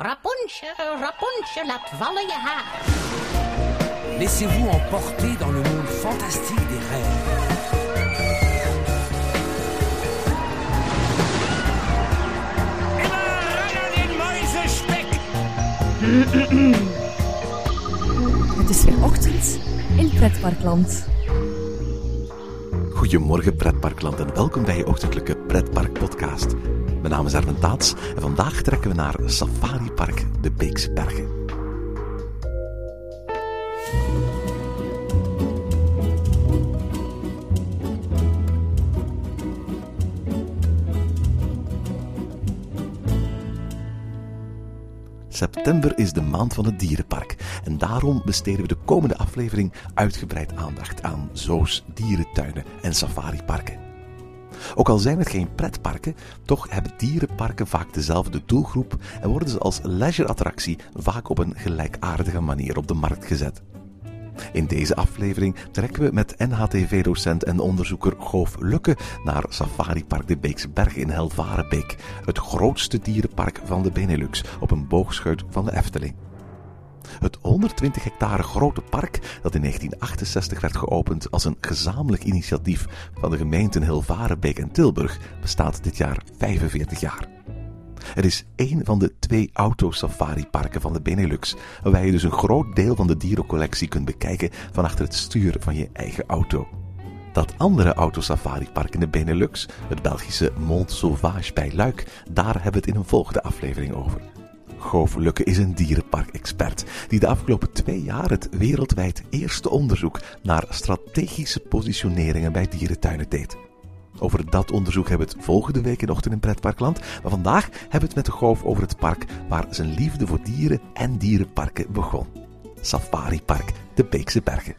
Rapunzel, Rapunzel, laat vallen je haar. Laissez-vous emporter dans le monde fantastique des rêves. Het is weer ochtend in Pretparkland. Goedemorgen pretparkland en welkom bij je ochtendelijke pretpark podcast. Mijn naam is Erwin Taats en vandaag trekken we naar Safari Park de Beekse Bergen. September is de maand van het dierenpark en daarom besteden we de komende aflevering uitgebreid aandacht aan zoos, dierentuinen en safariparken. Ook al zijn het geen pretparken, toch hebben dierenparken vaak dezelfde doelgroep en worden ze als leisure-attractie vaak op een gelijkaardige manier op de markt gezet. In deze aflevering trekken we met NHTV-docent en onderzoeker Goof Lukke naar Safari Park de Beekse Bergen in Helvarenbeek, het grootste dierenpark van de Benelux op een boogschuit van de Efteling. Het 120 hectare grote park, dat in 1968 werd geopend als een gezamenlijk initiatief van de gemeenten Hilvarenbeek en Tilburg, bestaat dit jaar 45 jaar. Het is één van de twee autosafari-parken van de Benelux, waarbij je dus een groot deel van de dierencollectie kunt bekijken van achter het stuur van je eigen auto. Dat andere autosafari-park in de Benelux, het Belgische Mont Sauvage bij Luik, daar hebben we het in een volgende aflevering over. Goof Lukke is een dierenpark-expert die de afgelopen twee jaar het wereldwijd eerste onderzoek naar strategische positioneringen bij dierentuinen deed. Over dat onderzoek hebben we het volgende week in Ochtend in Pretparkland. Maar vandaag hebben we het met de Goof over het park waar zijn liefde voor dieren en dierenparken begon. Safari Park, de Beekse Bergen.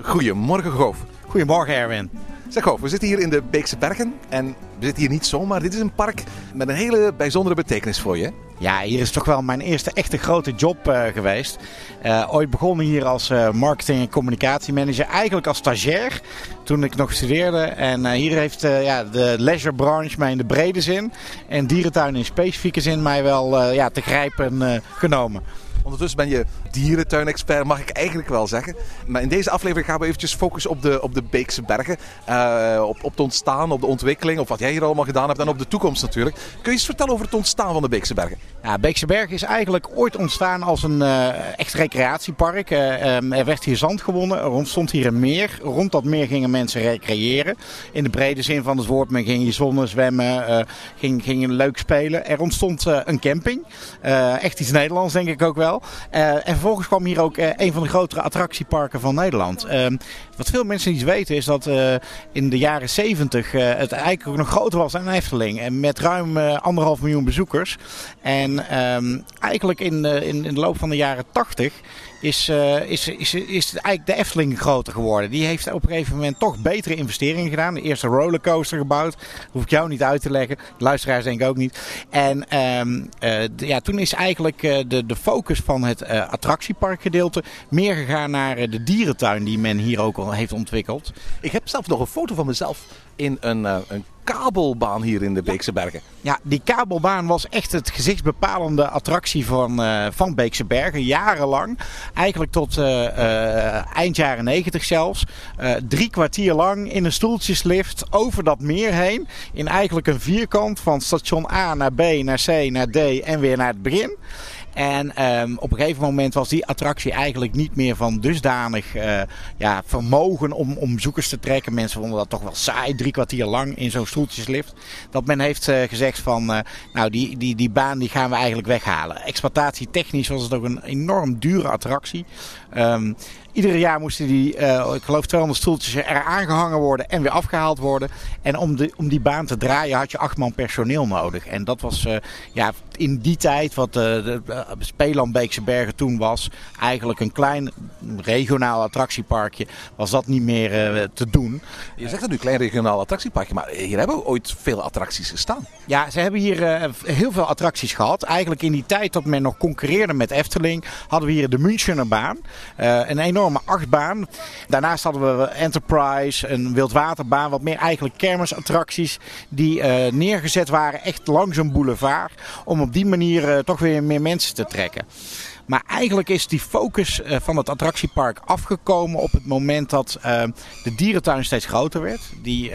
Goedemorgen Goof. Goedemorgen Erwin. Zeg we zitten hier in de Beekse Bergen en we zitten hier niet zomaar. Dit is een park met een hele bijzondere betekenis voor je. Ja, hier is toch wel mijn eerste echte grote job uh, geweest. Uh, ooit begonnen hier als uh, marketing- en communicatiemanager. Eigenlijk als stagiair toen ik nog studeerde. En hier heeft ja, de leisurebranche mij in de brede zin. En dierentuin in specifieke zin mij wel ja, te grijpen genomen. Ondertussen ben je dierentuinexpert, mag ik eigenlijk wel zeggen. Maar in deze aflevering gaan we eventjes focussen op de, op de Beekse Bergen. Uh, op, op het ontstaan, op de ontwikkeling, op wat jij hier allemaal gedaan hebt en op de toekomst natuurlijk. Kun je eens vertellen over het ontstaan van de Beekse Bergen? Ja, Beekse Bergen is eigenlijk ooit ontstaan als een uh, echt recreatiepark. Uh, um, er werd hier zand gewonnen, er ontstond hier een meer. Rond dat meer gingen mensen recreëren. In de brede zin van het woord, men ging hier zonnen, zwemmen, ging, ging leuk spelen. Er ontstond een camping. echt iets Nederlands denk ik ook wel. Uh, en vervolgens kwam hier ook uh, een van de grotere attractieparken van Nederland. Uh, wat veel mensen niet weten is dat in de jaren 70 het eigenlijk nog groter was dan Efteling. En met ruim anderhalf miljoen bezoekers. En ehm, eigenlijk in, in, in de loop van de jaren 80 is, uh, is, is, is eigenlijk de Efteling groter geworden. Die heeft op een gegeven moment toch betere investeringen gedaan. De eerste rollercoaster gebouwd. Hoef ik jou niet uit te leggen. De luisteraars denk ik ook niet. En um, uh, ja, toen is eigenlijk uh, de, de focus van het attractieparkgedeelte meer gegaan naar de dierentuin die men hier ook al heeft ontwikkeld. Ik heb zelf nog een foto van mezelf in een, een kabelbaan hier in de Beekse Bergen. Ja, die kabelbaan was echt het gezichtsbepalende attractie van, uh, van Beekse Bergen. Jarenlang. Eigenlijk tot uh, uh, eind jaren negentig zelfs. drie kwartier lang in een stoeltjeslift over dat meer heen. In eigenlijk een vierkant van station A naar B, naar C, naar D en weer naar het begin. En um, op een gegeven moment was die attractie eigenlijk niet meer van dusdanig uh, ja, vermogen om, om bezoekers te trekken. Mensen vonden dat toch wel saai, drie kwartier lang in zo'n stoeltjeslift. Dat men heeft uh, gezegd van, uh, nou die, die, die baan die gaan we eigenlijk weghalen. Exploitatietechnisch was het ook een enorm dure attractie. Um, Iedere jaar moesten die, uh, ik geloof 200 stoeltjes er aangehangen worden en weer afgehaald worden. En om, de, om die baan te draaien had je acht man personeel nodig. En dat was uh, ja, in die tijd, wat uh, de Speeland Beekse Bergen toen was, eigenlijk een klein regionaal attractieparkje, was dat niet meer te doen. Je zegt dat nu klein regionaal attractieparkje, maar hier hebben we ooit veel attracties gestaan. Ja, ze hebben hier heel veel attracties gehad. Eigenlijk in die tijd dat men nog concurreerde met Efteling, hadden we hier de Münchenerbaan. Een enorm enorme achtbaan. Daarnaast hadden we Enterprise, een wildwaterbaan, wat meer eigenlijk kermisattracties die uh, neergezet waren echt langs een boulevard. Om op die manier uh, toch weer meer mensen te trekken. Maar eigenlijk is die focus van het attractiepark afgekomen op het moment dat de dierentuin steeds groter werd. Die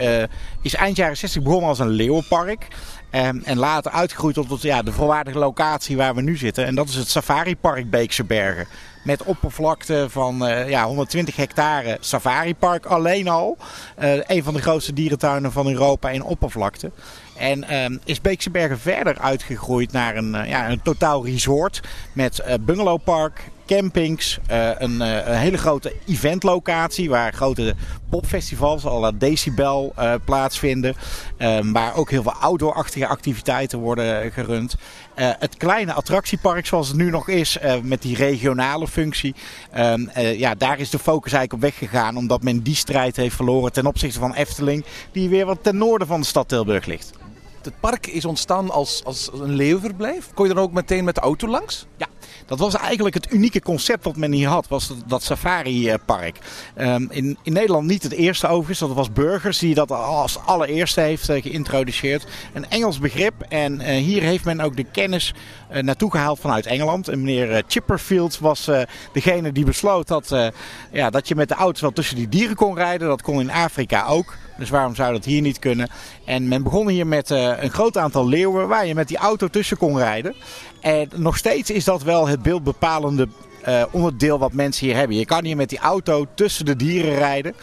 is eind jaren 60 begonnen als een leeuwenpark. Um, en later uitgegroeid tot ja, de volwaardige locatie waar we nu zitten. En dat is het Safaripark Beekse Bergen. Met oppervlakte van uh, ja, 120 hectare safaripark alleen al. Uh, een van de grootste dierentuinen van Europa in oppervlakte. En um, is Beekse Bergen verder uitgegroeid naar een, uh, ja, een totaal resort. Met bungalowpark, campings, een, uh, een, hele grote eventlocatie waar grote popfestivals, alle decibel, uh, plaatsvinden. Um, waar ook heel veel outdoorachtige activiteiten worden gerund. het kleine attractiepark zoals het nu nog is, met die regionale functie. Um, ja, daar is de focus eigenlijk op weggegaan omdat men die strijd heeft verloren ten opzichte van Efteling. Die weer wat ten noorden van de stad Tilburg ligt. Het park is ontstaan als, als een leeuwverblijf. Kon je dan ook meteen met de auto langs? Ja, dat was eigenlijk het unieke concept wat men hier had, was dat, dat safari-park. Um, in, in Nederland niet het eerste overigens, dat was Burgers die dat als allereerste heeft uh, geïntroduceerd. Een Engels begrip en uh, hier heeft men ook de kennis naartoe gehaald vanuit Engeland. En meneer Chipperfield was degene die besloot dat, ja, dat je met de auto wel tussen die dieren kon rijden. Dat kon in Afrika ook. Dus waarom zou dat hier niet kunnen? En men begon hier met een groot aantal leeuwen waar je met die auto tussen kon rijden. En nog steeds is dat wel het beeldbepalende uh, onderdeel wat mensen hier hebben. Je kan hier met die auto tussen de dieren rijden.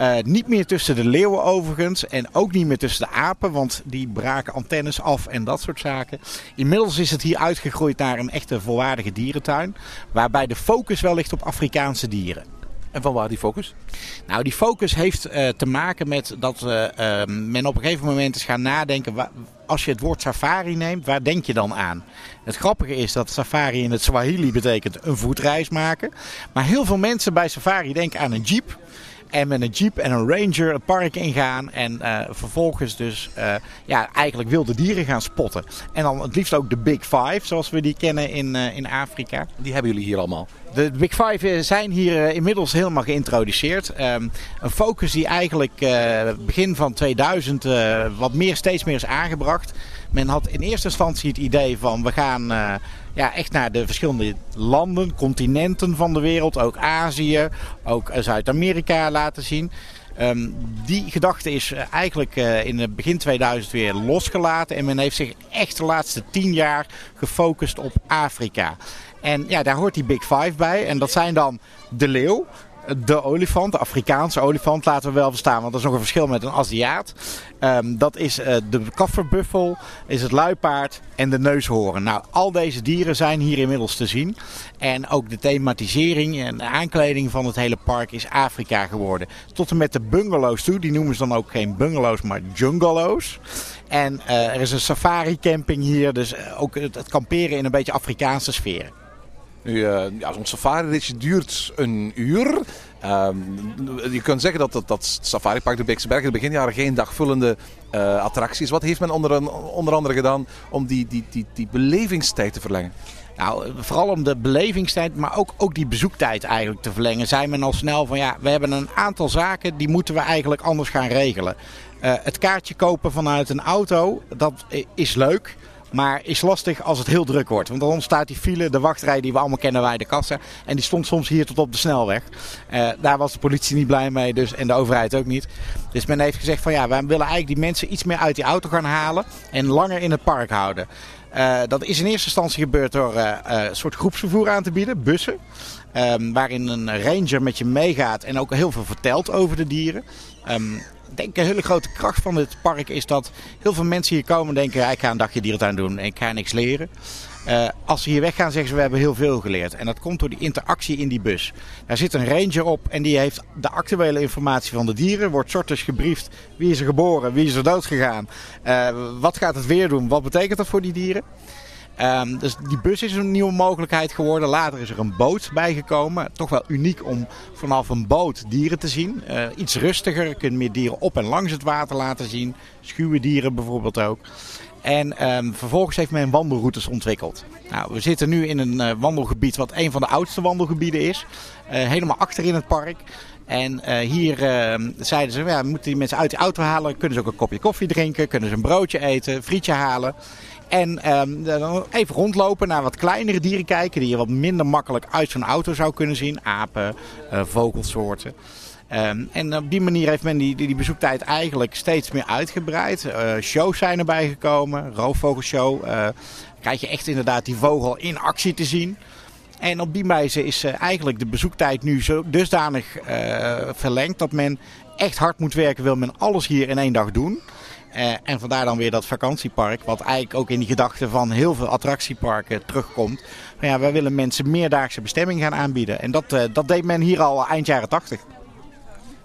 Uh, niet meer tussen de leeuwen overigens. En ook niet meer tussen de apen. Want die braken antennes af en dat soort zaken. Inmiddels is het hier uitgegroeid naar een echte volwaardige dierentuin. Waarbij de focus wel ligt op Afrikaanse dieren. En van waar die focus? Nou, die focus heeft uh, te maken met dat uh, uh, men op een gegeven moment is gaan nadenken. Als je het woord safari neemt, waar denk je dan aan? Het grappige is dat safari in het Swahili betekent een voetreis maken. Maar heel veel mensen bij safari denken aan een jeep. En met een jeep en een ranger het park ingaan. En uh, vervolgens dus uh, ja, eigenlijk wilde dieren gaan spotten. En dan het liefst ook de Big Five, zoals we die kennen in, uh, in Afrika. Die hebben jullie hier allemaal? De Big Five zijn hier inmiddels helemaal geïntroduceerd. Um, een focus die eigenlijk begin van 2000 wat meer, steeds meer is aangebracht. Men had in eerste instantie het idee van we gaan uh, ja, echt naar de verschillende landen, continenten van de wereld. Ook Azië, ook Zuid-Amerika laten zien. Um, die gedachte is eigenlijk uh, in het begin 2000 weer losgelaten. En men heeft zich echt de laatste tien jaar gefocust op Afrika. En ja, daar hoort die Big Five bij. En dat zijn dan de leeuw, de olifant, de Afrikaanse olifant, laten we wel verstaan, want dat is nog een verschil met een Aziat. Um, dat is uh, de kafferbuffel, is het luipaard en de neushoorn. Nou, al deze dieren zijn hier inmiddels te zien. En ook de thematisering en de aankleding van het hele park is Afrika geworden. Tot en met de bungalows toe, die noemen ze dan ook geen bungalows, maar jungalows. En uh, er is een safari camping hier, dus ook het, het kamperen in een beetje Afrikaanse sfeer. Nu, uh, ja, zo'n safari-ritje duurt een uur. Um, je kunt zeggen dat dat, dat safaripark de Beekse Bergen de beginjaren geen dagvullende uh, attractie is. Wat heeft men onder, onder andere gedaan om die, die, die, die belevingstijd te verlengen? Nou, vooral om de belevingstijd, maar ook, ook die bezoektijd eigenlijk te verlengen. Zei men al snel van ja, we hebben een aantal zaken die moeten we eigenlijk anders gaan regelen. Uh, het kaartje kopen vanuit een auto, dat is leuk. Maar is lastig als het heel druk wordt. Want dan ontstaat die file, de wachtrij die we allemaal kennen bij de kassa. En die stond soms hier tot op de snelweg. Uh, daar was de politie niet blij mee dus, en de overheid ook niet. Dus men heeft gezegd van ja, wij willen eigenlijk die mensen iets meer uit die auto gaan halen. En langer in het park houden. Uh, dat is in eerste instantie gebeurd door uh, een soort groepsvervoer aan te bieden, bussen. Um, waarin een ranger met je meegaat en ook heel veel vertelt over de dieren. Ik denk een hele grote kracht van dit park is dat heel veel mensen hier komen en denken... ik ga een dagje dierentuin doen en ik ga niks leren. Uh, als ze hier weggaan zeggen ze we hebben heel veel geleerd. En dat komt door die interactie in die bus. Daar zit een ranger op en die heeft de actuele informatie van de dieren. Wordt sorters gebriefd wie is er geboren, wie is er dood gegaan. Uh, wat gaat het weer doen, wat betekent dat voor die dieren? Um, dus die bus is een nieuwe mogelijkheid geworden. Later is er een boot bijgekomen. Toch wel uniek om vanaf een boot dieren te zien. Uh, iets rustiger. Je kunt meer dieren op en langs het water laten zien. Schuwe dieren bijvoorbeeld ook. En ehm, vervolgens heeft men wandelroutes ontwikkeld. Nou, we zitten nu in een eh, wandelgebied wat een van de oudste wandelgebieden is. Eh, helemaal achter in het park. En eh, hier ehm, zeiden ze, ja, moeten die mensen uit de auto halen. Kunnen ze ook een kopje koffie drinken, kunnen ze een broodje eten, frietje halen. En ehm, dan even rondlopen naar wat kleinere dieren kijken die je wat minder makkelijk uit zo'n auto zou kunnen zien. Apen, uh, vogelsoorten. Ehm, en op die manier heeft men die, die, bezoektijd eigenlijk steeds meer uitgebreid. Uh, shows zijn erbij gekomen, roofvogelshow. Uh, krijg je echt inderdaad die vogel in actie te zien. En op die wijze is eigenlijk de bezoektijd nu zo dusdanig verlengd dat men echt hard moet werken. Wil men alles hier in één dag doen. Uh, en vandaar dan weer dat vakantiepark, wat eigenlijk ook in die gedachte van heel veel attractieparken terugkomt. Maar ja, wij willen mensen meerdaagse bestemming gaan aanbieden. En dat, dat deed men hier al eind jaren 80.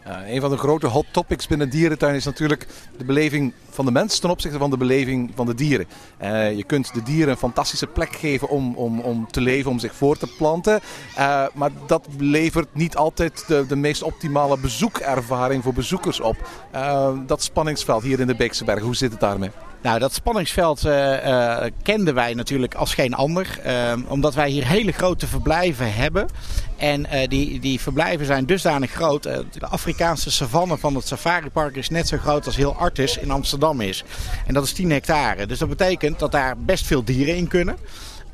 Een van de grote hot topics binnen dierentuin is natuurlijk de beleving van de mens ten opzichte van de beleving van de dieren. Uh, je kunt de dieren een fantastische plek geven om, om, om te leven, om zich voor te planten. Uh, maar dat levert niet altijd de, de meest optimale bezoekervaring voor bezoekers op. dat spanningsveld hier in de Beekse Bergen, hoe zit het daarmee? Nou, dat spanningsveld uh, uh, kenden wij natuurlijk als geen ander. Uh, omdat wij hier hele grote verblijven hebben. En die, die verblijven zijn dusdanig groot. de Afrikaanse savanne van het safaripark is net zo groot als heel Artis in Amsterdam is. En dat is 10 hectare. Dus dat betekent dat daar best veel dieren in kunnen.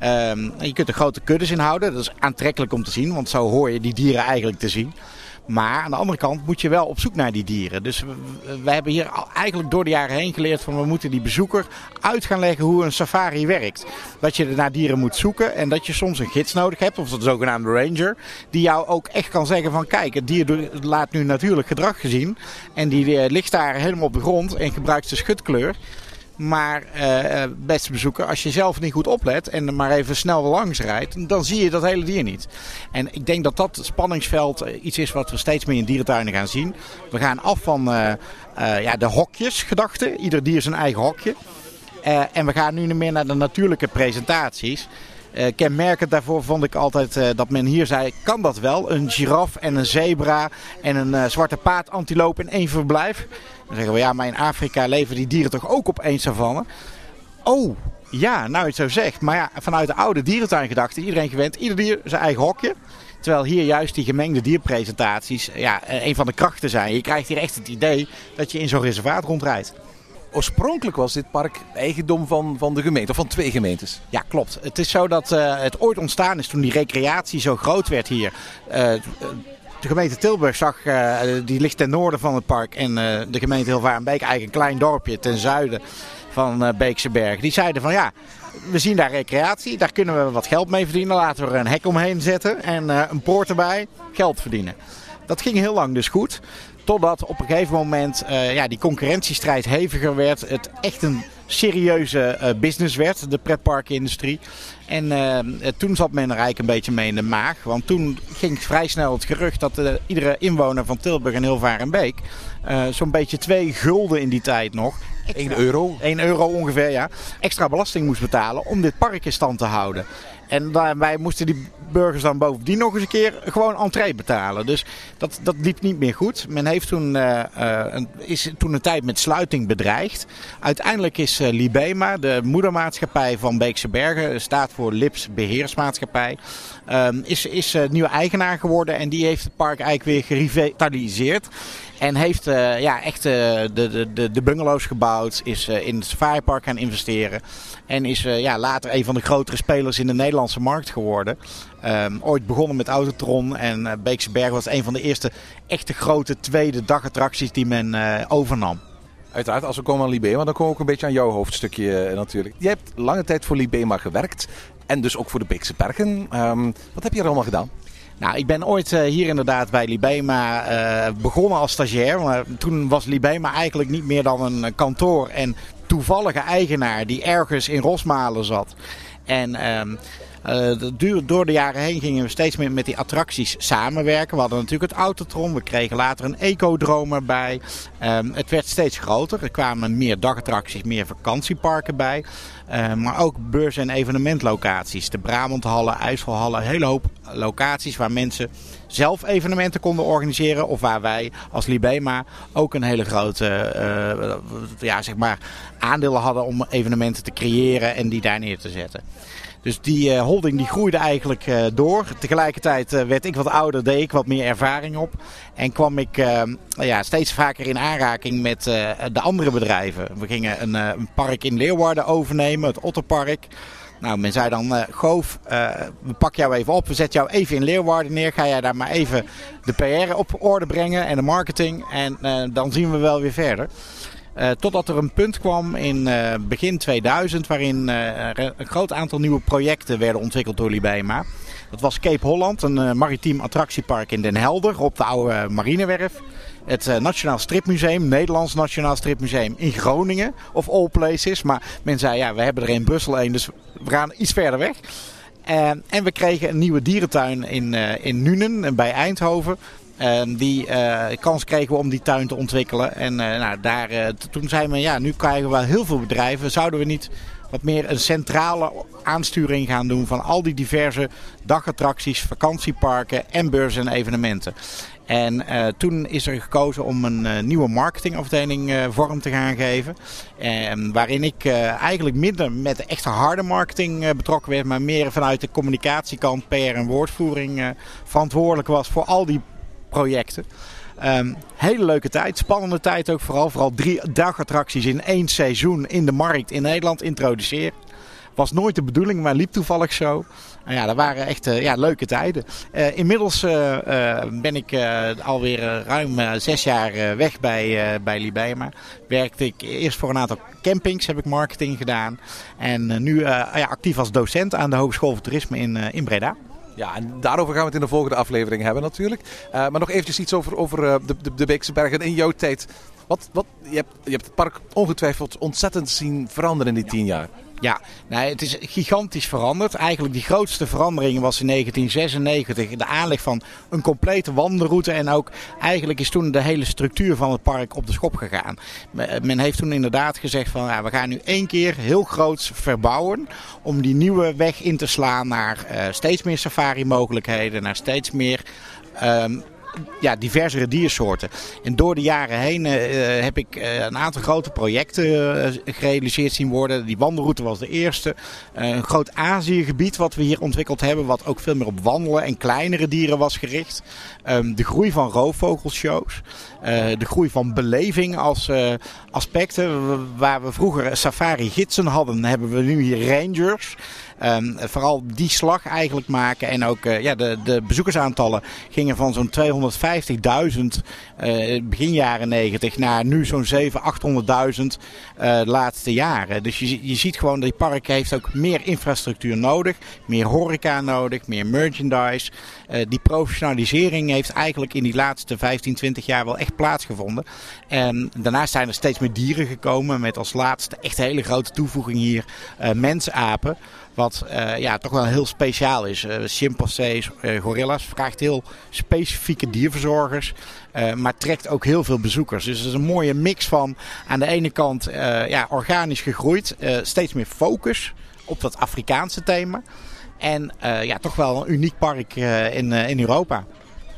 Um, je kunt er grote kuddes in houden. Dat is aantrekkelijk om te zien, want zo hoor je die dieren eigenlijk te zien. Maar aan de andere kant moet je wel op zoek naar die dieren. Dus we, hebben hier eigenlijk door de jaren heen geleerd van we moeten die bezoeker uit gaan leggen hoe een safari werkt. Dat je naar dieren moet zoeken en dat je soms een gids nodig hebt, of de zogenaamde ranger, die jou ook echt kan zeggen van kijk, het dier laat nu natuurlijk gedrag gezien en die eh, ligt daar helemaal op de grond en gebruikt de schutkleur. Maar uh, beste bezoeker, als je zelf niet goed oplet en maar even snel langs rijdt, dan zie je dat hele dier niet. En ik denk dat dat spanningsveld eh, iets is wat we steeds meer in dierentuinen gaan zien. We gaan af van uh, uh, ja, de hokjesgedachte. Ieder dier zijn eigen hokje. en we gaan nu meer naar de natuurlijke presentaties. Kenmerkend daarvoor vond ik altijd dat men hier zei: kan dat wel? Een giraf en een zebra en een zwarte paard-antiloop in één verblijf. Dan zeggen we ja, maar in Afrika leven die dieren toch ook op één savanne? Oh, ja, nou je het zo zegt. Maar ja, vanuit de oude dierentuingedachte, iedereen gewend, ieder dier zijn eigen hokje. Terwijl hier juist die gemengde dierpresentaties ja, een van de krachten zijn. Je krijgt hier echt het idee dat je in zo'n reservaat rondrijdt. Oorspronkelijk was dit park eigendom van, van de gemeente, of van twee gemeentes. Ja, klopt. Het is zo dat uh, het ooit ontstaan is toen die recreatie zo groot werd hier. Uh, de gemeente Tilburg zag, uh, die ligt ten noorden van het park. En de gemeente Hilvarenbeek, eigenlijk een klein dorpje ten zuiden van Beekse Berg. Die zeiden van ja, we zien daar recreatie, daar kunnen we wat geld mee verdienen. Laten we er een hek omheen zetten en een poort erbij, geld verdienen. Dat ging heel lang dus goed. Totdat op een gegeven moment uh, ja, die concurrentiestrijd heviger werd. Het echt een serieuze uh, business werd, de pretparkindustrie. En uh, toen zat men er eigenlijk een beetje mee in de maag. Want toen ging vrij snel het gerucht dat uh, iedere inwoner van Tilburg en Hilvarenbeek... zo'n beetje twee gulden in die tijd nog... 1 euro? 1 euro ongeveer, ja. Extra belasting moest betalen om dit park in stand te houden. En daarbij moesten die burgers dan bovendien nog eens een keer gewoon entree betalen. Dus dat, dat liep niet meer goed. Men heeft toen, uh, uh, is toen een tijd met sluiting bedreigd. Uiteindelijk is uh, Libema, de moedermaatschappij van Beekse Bergen, staat voor Lips Beheersmaatschappij, ehm, is, is nieuwe eigenaar geworden. En die heeft het park eigenlijk weer gerevitaliseerd. En heeft ja, echt de, de, de bungalows gebouwd. Is in het safaripark gaan investeren. En is ja, later een van de grotere spelers in de Nederlandse markt geworden. Um, ooit begonnen met Autotron. En Beekse Berg was een van de eerste echte grote tweede dagattracties die men overnam. Uiteraard, als we komen aan Libema, dan komen we ook een beetje aan jouw hoofdstukje natuurlijk. Je hebt lange tijd voor Libema gewerkt. En dus ook voor de Beekse Bergen. Um, wat heb je er allemaal gedaan? Nou, ik ben ooit hier inderdaad bij Libema begonnen als stagiair. Maar toen was Libema eigenlijk niet meer dan een kantoor en toevallige eigenaar die ergens in Rosmalen zat. En uh, door de jaren heen gingen we steeds meer met die attracties samenwerken. We hadden natuurlijk het Autotron. We kregen later een Ecodrome erbij. Ehm, het werd steeds groter. Er kwamen meer dagattracties, meer vakantieparken bij. Ehm, maar ook beurs- en evenementlocaties. De Brabanthallen, IJsselhallen. Een hele hoop locaties waar mensen zelf evenementen konden organiseren. Of waar wij als Libema ook een hele grote uh, ja, zeg maar, aandelen hadden om evenementen te creëren en die daar neer te zetten. Dus die uh, holding die groeide eigenlijk uh, door. Tegelijkertijd uh, werd ik wat ouder, deed ik wat meer ervaring op. En kwam ik ja, steeds vaker in aanraking met de andere bedrijven. We gingen een, een, park in Leeuwarden overnemen, het Otterpark. Nou, men zei dan, Goof, we pakken jou even op, we zetten jou even in Leeuwarden neer. Ga jij daar maar even de PR op orde brengen en de marketing. En dan zien we wel weer verder. Uh, totdat er een punt kwam in uh, begin 2000 waarin uh, een groot aantal nieuwe projecten werden ontwikkeld door Libema. Dat was Cape Holland, een maritiem attractiepark in Den Helder op de oude marinewerf. Het Nationaal Stripmuseum, Nederlands Nationaal Stripmuseum in Groningen, of all places. Maar men zei, ja, we hebben er in Brussel een, dus we gaan iets verder weg. en we kregen een nieuwe dierentuin in, in Nuenen bij Eindhoven. Uh, die uh, kans kregen we om die tuin te ontwikkelen. En uh, nou, daar, uh, toen zei men, ja, nu krijgen we heel veel bedrijven. Zouden we niet wat meer een centrale aansturing gaan doen van al die diverse dagattracties, vakantieparken en beurzen en evenementen. En toen is er gekozen om een nieuwe marketingafdeling vorm te gaan geven. waarin ik eigenlijk minder met de echte harde marketing betrokken werd, maar meer vanuit de communicatiekant, PR en woordvoering verantwoordelijk was voor al die projecten. Um, hele leuke tijd, spannende tijd ook vooral. Vooral drie dagattracties in één seizoen in de markt in Nederland introduceren. Was nooit de bedoeling, maar liep toevallig zo. En ja, dat waren echt uh, ja, leuke tijden. Uh, inmiddels uh, ben ik alweer ruim zes jaar weg bij, bij Libema. Werkte ik eerst voor een aantal campings, heb ik marketing gedaan. En nu ja, actief als docent aan de Hogeschool voor Toerisme in, in Breda. Ja, en daarover gaan we het in de volgende aflevering hebben natuurlijk. Uh, maar nog eventjes iets over, over uh, de, de, de Beekse Bergen in jouw tijd. Wat, wat, je, hebt, je hebt het park ongetwijfeld ontzettend zien veranderen in die tien jaar. Ja, nee, het is gigantisch veranderd. Eigenlijk die grootste verandering was in 1996 de aanleg van een complete wandelroute. En ook eigenlijk is toen de hele structuur van het park op de schop gegaan. Men heeft toen inderdaad gezegd van ja, we gaan nu één keer heel groot verbouwen. Om die nieuwe weg in te slaan naar uh, steeds meer safari mogelijkheden. Naar steeds meer... Um, ja, diversere diersoorten. En door de jaren heen uh, heb ik uh, een aantal grote projecten gerealiseerd zien worden. Die wandelroute was de eerste. een groot Aziëgebied wat we hier ontwikkeld hebben. Wat ook veel meer op wandelen en kleinere dieren was gericht. Um, de groei van roofvogelshows. de groei van beleving als aspecten. Waar we vroeger safari-gidsen hadden, hebben we nu hier rangers. Um, vooral die slag eigenlijk maken. En ook uh, ja, de, de bezoekersaantallen gingen van zo'n 250.000 uh, begin jaren 90 naar nu zo'n 700.000, 800.000 uh, de laatste jaren. Dus je, je ziet gewoon dat die park heeft ook meer infrastructuur nodig. Meer horeca nodig, meer merchandise. Uh, die professionalisering heeft eigenlijk in die laatste 15, 20 jaar wel echt plaatsgevonden. En daarnaast zijn er steeds meer dieren gekomen. Met als laatste echt hele grote toevoeging hier uh, mensapen. Wat uh, ja, toch wel heel speciaal is. Uh, chimpansees, uh, gorilla's vraagt heel specifieke dierverzorgers. maar trekt ook heel veel bezoekers. Dus het is een mooie mix van aan de ene kant ja, organisch gegroeid. steeds meer focus op dat Afrikaanse thema. En ja, toch wel een uniek park in, in Europa.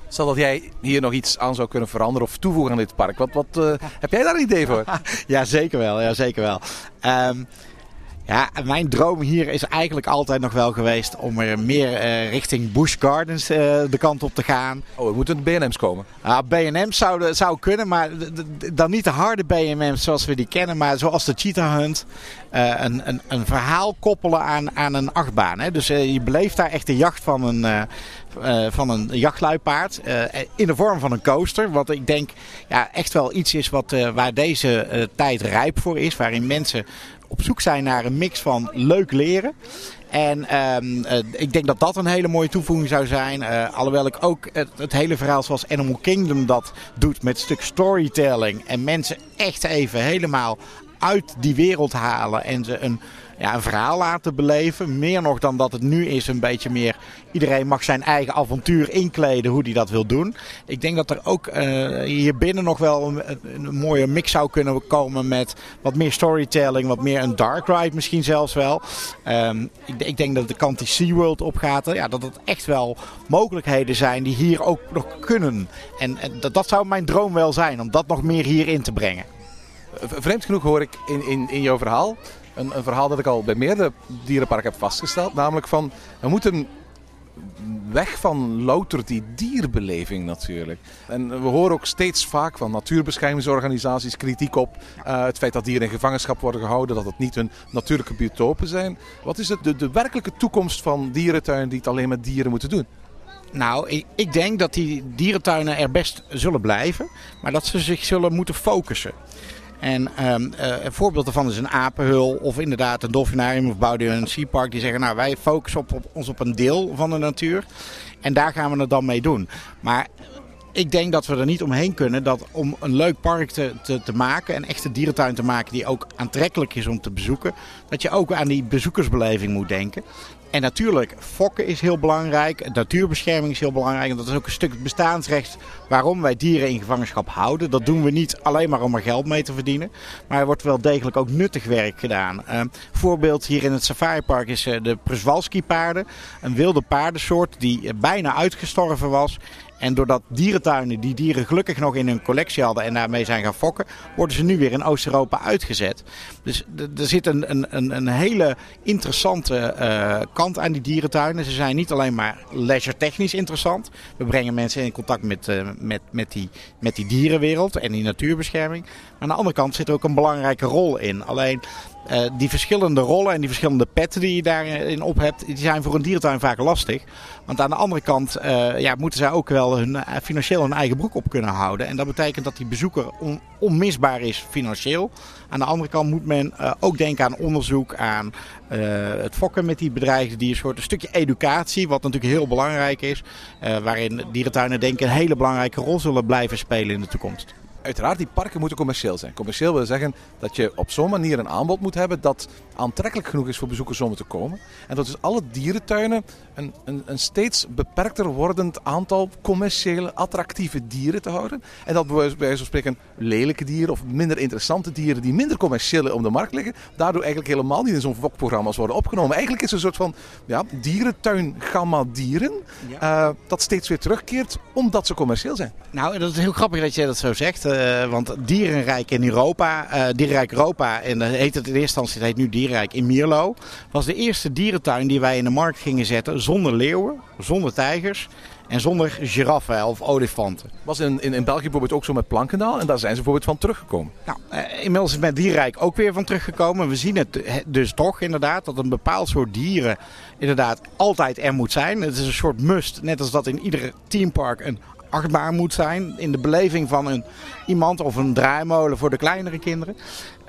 Stel dat jij hier nog iets aan zou kunnen veranderen of toevoegen aan dit park. Wat, wat heb jij daar een idee voor? ja, zeker wel. Ja, zeker wel. Um, ja, mijn droom hier is eigenlijk altijd nog wel geweest om er meer uh, richting Busch Gardens uh, de kant op te gaan. Oh, er moeten BNM's komen. Ja, BNM's zou, zou kunnen, maar dan niet de harde BNM's zoals we die kennen, maar zoals de Cheetah Hunt. Uh, een, een, een verhaal koppelen aan, aan een achtbaan. Hè? Dus je beleeft daar echt de jacht van een, van een jachtluipaard in de vorm van een coaster. Wat ik denk ja, echt wel iets is wat, waar deze tijd rijp voor is. Waarin mensen op zoek zijn naar een mix van leuk leren. En uh, ik denk dat dat een hele mooie toevoeging zou zijn. Uh, alhoewel ik ook het, hele verhaal zoals Animal Kingdom dat doet met stuk storytelling. En mensen echt even helemaal uit die wereld halen. En ze een, ja, een verhaal laten beleven. Meer nog dan dat het nu is een beetje meer... Iedereen mag zijn eigen avontuur inkleden hoe hij dat wil doen. Ik denk dat er ook uh, hier binnen nog wel een, een, mooie mix zou kunnen komen met wat meer storytelling. Wat meer een dark ride misschien zelfs wel. Um, ik, ik, denk dat de kant die SeaWorld opgaat, ja, dat het echt wel mogelijkheden zijn die hier ook nog kunnen. En, dat, dat zou mijn droom wel zijn, om dat nog meer hier in te brengen. Vreemd genoeg hoor ik in, in, in jouw verhaal een, een verhaal dat ik al bij meerdere dierenparken heb vastgesteld. Namelijk van, we moeten weg van louter die dierbeleving natuurlijk. En we horen ook steeds vaak van natuurbeschermingsorganisaties kritiek op uh, het feit dat dieren in gevangenschap worden gehouden, dat het niet hun natuurlijke biotopen zijn. Wat is het, de, de werkelijke toekomst van dierentuinen die het alleen met dieren moeten doen? Nou, ik, ik denk dat die dierentuinen er best zullen blijven, maar dat ze zich zullen moeten focussen. En um, uh, een voorbeeld daarvan is een apenhul of inderdaad een dolfinarium of Boudewijn Sea Park. Die zeggen, nou wij focussen op, op, ons op een deel van de natuur. En daar gaan we het dan mee doen. Maar ik denk dat we er niet omheen kunnen dat om een leuk park te, te, te, maken, een echte dierentuin te maken die ook aantrekkelijk is om te bezoeken, dat je ook aan die bezoekersbeleving moet denken. En natuurlijk, fokken is heel belangrijk, natuurbescherming is heel belangrijk. En dat is ook een stuk bestaansrecht waarom wij dieren in gevangenschap houden. Dat doen we niet alleen maar om er geld mee te verdienen, maar er wordt wel degelijk ook nuttig werk gedaan. Uh, voorbeeld hier in het safaripark is uh, de Przewalski paarden, een wilde paardensoort die bijna uitgestorven was. En doordat dierentuinen die dieren gelukkig nog in hun collectie hadden en daarmee zijn gaan fokken, worden ze nu weer in Oost-Europa uitgezet. Dus er zit een, een, een hele interessante uh, kant aan die dierentuinen. Ze zijn niet alleen maar leisure technisch interessant. We brengen mensen in contact met, uh, met, met, die, met die dierenwereld en die natuurbescherming. Maar aan de andere kant zit er ook een belangrijke rol in. Alleen die verschillende rollen en die verschillende petten die je daarin op hebt, die zijn voor een dierentuin vaak lastig. Want aan de andere kant uh, ja, moeten zij ook wel hun, uh, financieel hun eigen broek op kunnen houden. En dat betekent dat die bezoeker on, onmisbaar is financieel. Aan de andere kant moet men ook denken aan onderzoek, aan het fokken met die bedrijven, die een stukje educatie, wat natuurlijk heel belangrijk is. waarin dierentuinen denk ik een hele belangrijke rol zullen blijven spelen in de toekomst uiteraard, die parken moeten commercieel zijn. Commercieel wil zeggen dat je op zo'n manier een aanbod moet hebben dat aantrekkelijk genoeg is voor bezoekers om te komen. En dat dus alle dierentuinen een, een, een steeds beperkter wordend aantal commerciële, attractieve dieren te houden. En dat bij wijze van spreken lelijke dieren of minder interessante dieren die minder commercieel om de markt liggen, daardoor eigenlijk helemaal niet in zo'n fokprogramma's worden opgenomen. Eigenlijk is het een soort van ja, dierentuin-gamma dieren ja. uh, dat steeds weer terugkeert omdat ze commercieel zijn. Nou, dat is heel grappig dat jij dat zo zegt. Uh, want Dierenrijk in Europa, uh, Dierenrijk Europa, en dat heet het in eerste instantie, het heet nu Dierenrijk in Mierlo, was de eerste dierentuin die wij in de markt gingen zetten zonder leeuwen, zonder tijgers en zonder giraffen of olifanten. Was in, in, in België bijvoorbeeld ook zo met Plankendaal en daar zijn ze bijvoorbeeld van teruggekomen? Nou, uh, inmiddels is het met Dierenrijk ook weer van teruggekomen. We zien het dus toch inderdaad dat een bepaald soort dieren inderdaad altijd er moet zijn. Het is een soort must, net als dat in ieder teampark een achtbaar moet zijn in de beleving van een, iemand of een draaimolen voor de kleinere kinderen.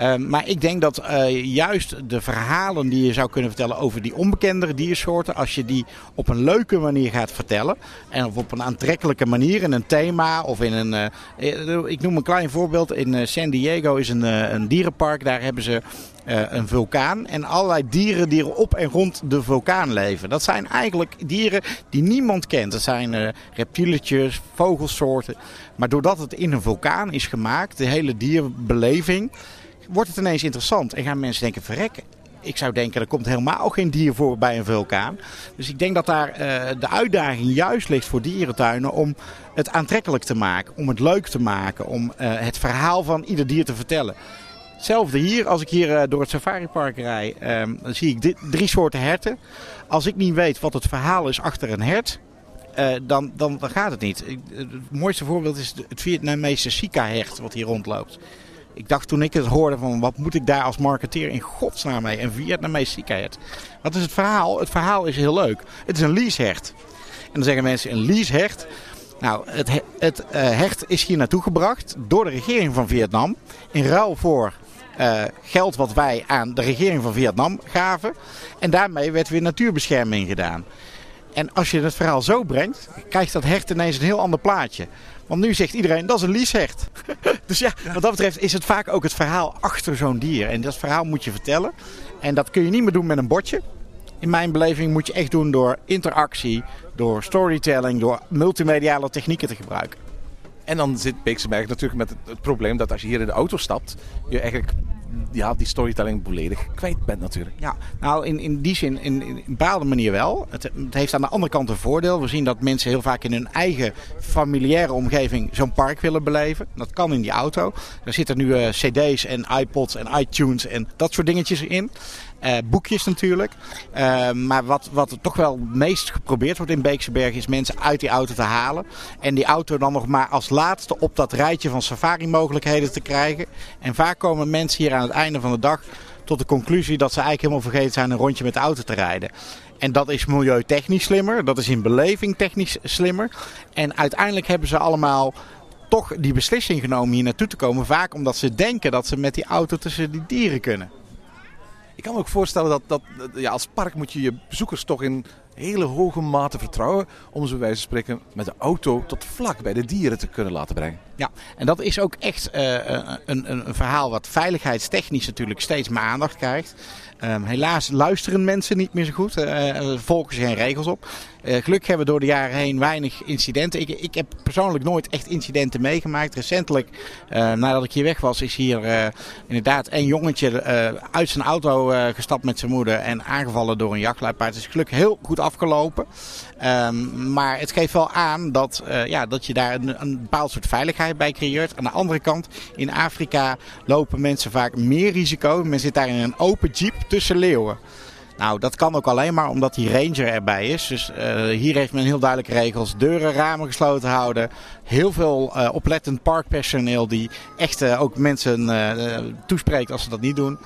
Uh, maar ik denk dat uh, juist de verhalen die je zou kunnen vertellen over die onbekendere diersoorten, als je die op een leuke manier gaat vertellen en of op een aantrekkelijke manier in een thema of in een, uh, ik noem een klein voorbeeld, in San Diego is een, een dierenpark, daar hebben ze een vulkaan. En allerlei dieren die er op en rond de vulkaan leven. Dat zijn eigenlijk dieren die niemand kent. Dat zijn uh, reptieletjes, vogelsoorten. Maar doordat het in een vulkaan is gemaakt, de hele dierbeleving, wordt het ineens interessant. En gaan mensen denken, verrekken. Ik zou denken, er komt helemaal geen dier voor bij een vulkaan. Dus ik denk dat daar uh, de uitdaging juist ligt voor dierentuinen om het aantrekkelijk te maken. Om het leuk te maken. Om het verhaal van ieder dier te vertellen. Hetzelfde hier, als ik hier uh, door het safaripark rijd, um, dan zie ik drie soorten herten. Als ik niet weet wat het verhaal is achter een hert, uh, dan, dan, gaat het niet. Het mooiste voorbeeld is het Vietnamese Sika-hert wat hier rondloopt. Ik dacht toen ik het hoorde van wat moet ik daar als marketeer in godsnaam mee? Een Vietnamese Sika-hert. Wat is het verhaal? Het verhaal is heel leuk. Het is een leashert. En dan zeggen mensen een leashert. Nou, het, het uh, hert is hier naartoe gebracht door de regering van Vietnam. In ruil voor uh, geld wat wij aan de regering van Vietnam gaven. En daarmee werd weer natuurbescherming gedaan. En als je het verhaal zo brengt, krijgt dat hert ineens een heel ander plaatje. Want nu zegt iedereen, dat is een lieshert. dus ja, wat dat betreft is het vaak ook het verhaal achter zo'n dier. En dat verhaal moet je vertellen. En dat kun je niet meer doen met een bordje. In mijn beleving moet je echt doen door interactie, door storytelling, door multimediale technieken te gebruiken. En dan zit Beekse Berg natuurlijk met het, probleem dat als je hier in de auto stapt, je eigenlijk ja, die storytelling volledig kwijt bent natuurlijk. Ja, nou in, in die zin, in, een bepaalde manier wel. Het, het, heeft aan de andere kant een voordeel. We zien dat mensen heel vaak in hun eigen familiaire omgeving zo'n park willen beleven. Dat kan in die auto. Er zitten nu uh, cd's en iPods en iTunes en dat soort dingetjes in. Uh, boekjes natuurlijk. Uh, maar wat, wat toch wel het meest geprobeerd wordt in Beekse Bergen is mensen uit die auto te halen. En die auto dan nog maar als laatste op dat rijtje van safari mogelijkheden te krijgen. En vaak komen mensen hier aan het einde van de dag tot de conclusie dat ze eigenlijk helemaal vergeten zijn een rondje met de auto te rijden. En dat is milieutechnisch slimmer, dat is in beleving technisch slimmer. En uiteindelijk hebben ze allemaal toch die beslissing genomen hier naartoe te komen. Vaak omdat ze denken dat ze met die auto tussen die dieren kunnen. Ik kan me ook voorstellen dat, dat ja, als park moet je je bezoekers toch in hele hoge mate vertrouwen om zo wijze van spreken met de auto tot vlak bij de dieren te kunnen laten brengen. Ja, en dat is ook echt uh, een, een, verhaal wat veiligheidstechnisch natuurlijk steeds meer aandacht krijgt. Um, helaas luisteren mensen niet meer zo goed, uh, volgen geen regels op. Gelukkig hebben we door de jaren heen weinig incidenten. Ik, ik heb persoonlijk nooit echt incidenten meegemaakt. Recentelijk, nadat ik hier weg was, is hier inderdaad een jongetje uit zijn auto gestapt met zijn moeder en aangevallen door een jachtluipaard. Het is gelukkig heel goed afgelopen. Um, maar het geeft wel aan dat, ja, dat je daar een, een bepaald soort veiligheid bij creëert. Aan de andere kant, in Afrika lopen mensen vaak meer risico. Men zit daar in een open jeep tussen leeuwen. Nou, dat kan ook alleen maar omdat die ranger erbij is. Dus uh, hier heeft men heel duidelijke regels. Deuren, ramen gesloten houden. Heel veel uh, oplettend parkpersoneel die echt uh, ook mensen toespreekt als ze dat niet doen.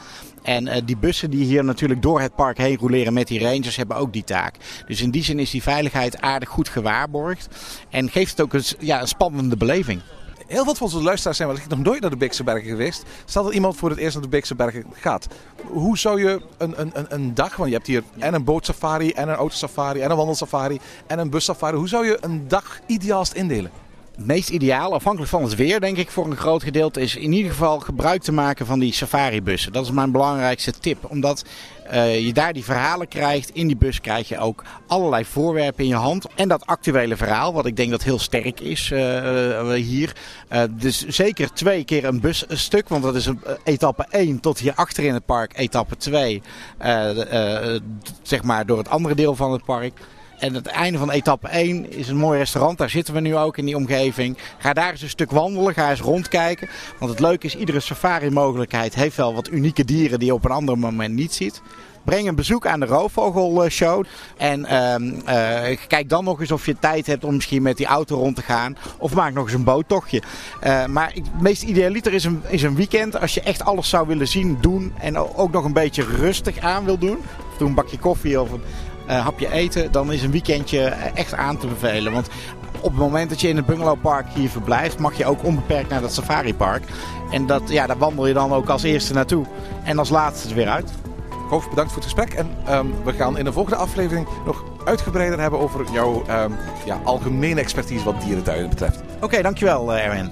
En die bussen die hier natuurlijk door het park heen roleren met die rangers hebben ook die taak. Dus in die zin is die veiligheid aardig goed gewaarborgd. En geeft het ook een, ja, een spannende beleving. Heel veel van onze luisteraars zijn wellicht nog nooit naar de Beekse Bergen geweest. Stel dat iemand voor het eerst naar de Beekse Bergen gaat. Hoe zou je een, een, een dag, want je hebt hier en een bootsafari, en een autosafari, en een wandelsafari, en een bussafari. Hoe zou je een dag ideaalst indelen? Meest ideaal, afhankelijk van het weer, denk ik, voor een groot gedeelte, is in ieder geval gebruik te maken van die safaribussen. Dat is mijn belangrijkste tip. Omdat uh, je daar die verhalen krijgt. In die bus krijg je ook allerlei voorwerpen in je hand. En dat actuele verhaal, wat ik denk dat heel sterk is uh, hier. Uh, dus zeker twee keer een busstuk, want dat is een, etappe 1 tot hier achter in het park, etappe 2. zeg maar door het andere deel van het park. En het einde van etappe 1 is een mooi restaurant. Daar zitten we nu ook in die omgeving. Ga daar eens een stuk wandelen. Ga eens rondkijken. Want het leuke is, iedere safari-mogelijkheid heeft wel wat unieke dieren die je op een ander moment niet ziet. Breng een bezoek aan de Roofvogelshow. En uh, uh, kijk dan nog eens of je tijd hebt om misschien met die auto rond te gaan. Of maak nog eens een boottochtje. Uh, maar het meest idealiter is een, is een weekend. Als je echt alles zou willen zien, doen. En ook nog een beetje rustig aan wil doen. Of doe een bakje koffie of een hapje eten, dan is een weekendje echt aan te bevelen. Want op het moment dat je in het bungalowpark hier verblijft, mag je ook onbeperkt naar dat safaripark. En dat, ja, daar wandel je dan ook als eerste naartoe. En als laatste weer uit. Hoofd, bedankt voor het gesprek. En um, we gaan in de volgende aflevering nog uitgebreider hebben over jouw um, ja, algemene expertise wat dierentuinen betreft. Oké, okay, dankjewel uh, Erwin.